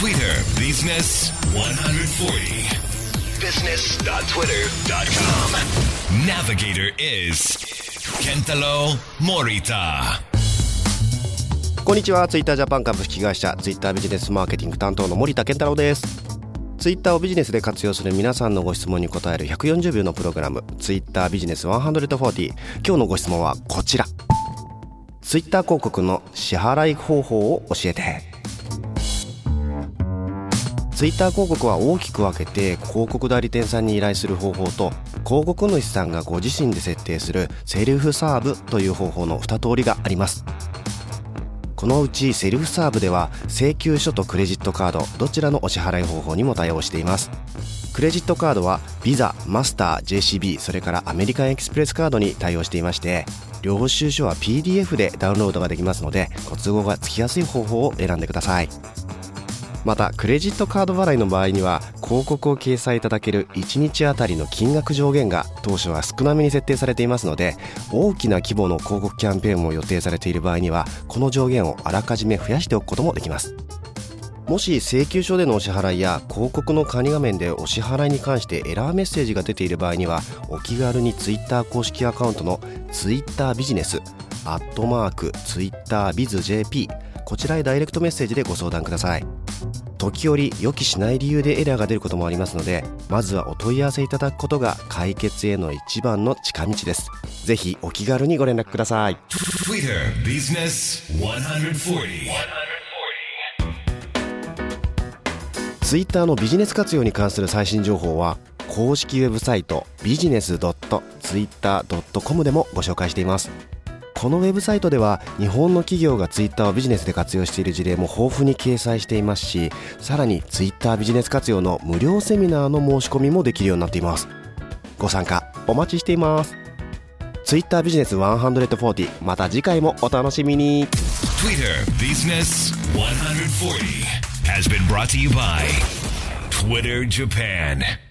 Twitter Business 140 business.twitter.com Navigator is Kentaro Morita. こんにちは。ツイッタージャパン株式会社ツイッタービジネスマーケティング担当の森田健太郎です。ツイッターをビジネスで活用する皆さんのご質問に答える140秒のプログラム。ツイッタービジネス140今日のご質問はこちら。ツイッター広告の支払い方法を教えて。ツイッター広告は大きく分けて広告代理店さんに依頼する方法と広告主さんがご自身で設定するセルフサーブという方法の2通りがあります。このうちセルフサーブでは請求書とクレジットカードどちらのお支払い方法にも対応しています。クレジットカードはビザ、マスター、JCB それからアメリカンエクスプレスカードに対応していまして領収書は PDF でダウンロードができますのでご都合がつきやすい方法を選んでください。またクレジットカード払いの場合には広告を掲載いただける1日あたりの金額上限が当初は少なめに設定されていますので大きな規模の広告キャンペーンも予定されている場合にはこの上限をあらかじめ増やしておくこともできます。もし請求書でのお支払いや広告の管理画面でお支払いに関してエラーメッセージが出ている場合にはお気軽に Twitter 公式アカウントの Twitter ビジネスアットマーク TwitterBizJP こちらへダイレクトメッセージでご相談ください。時折予期しない理由でエラーが出ることもありますのでまずはお問い合わせいただくことが解決への一番の近道です。ぜひお気軽にご連絡ください。Twitter Business 140 Twitter のビジネス活用に関する最新情報は公式ウェブサイトビジネス .twitter.com でもご紹介していますこのウェブサイトでは日本の企業が Twitter をビジネスで活用している事例も豊富に掲載していますしさらに Twitter ビジネス活用の無料セミナーの申し込みもできるようになっています。ご参加。お待ちしています。Twitter ビジネス140また次回もお楽しみに。Twitter Business 140 has been brought to you by Twitter Japan.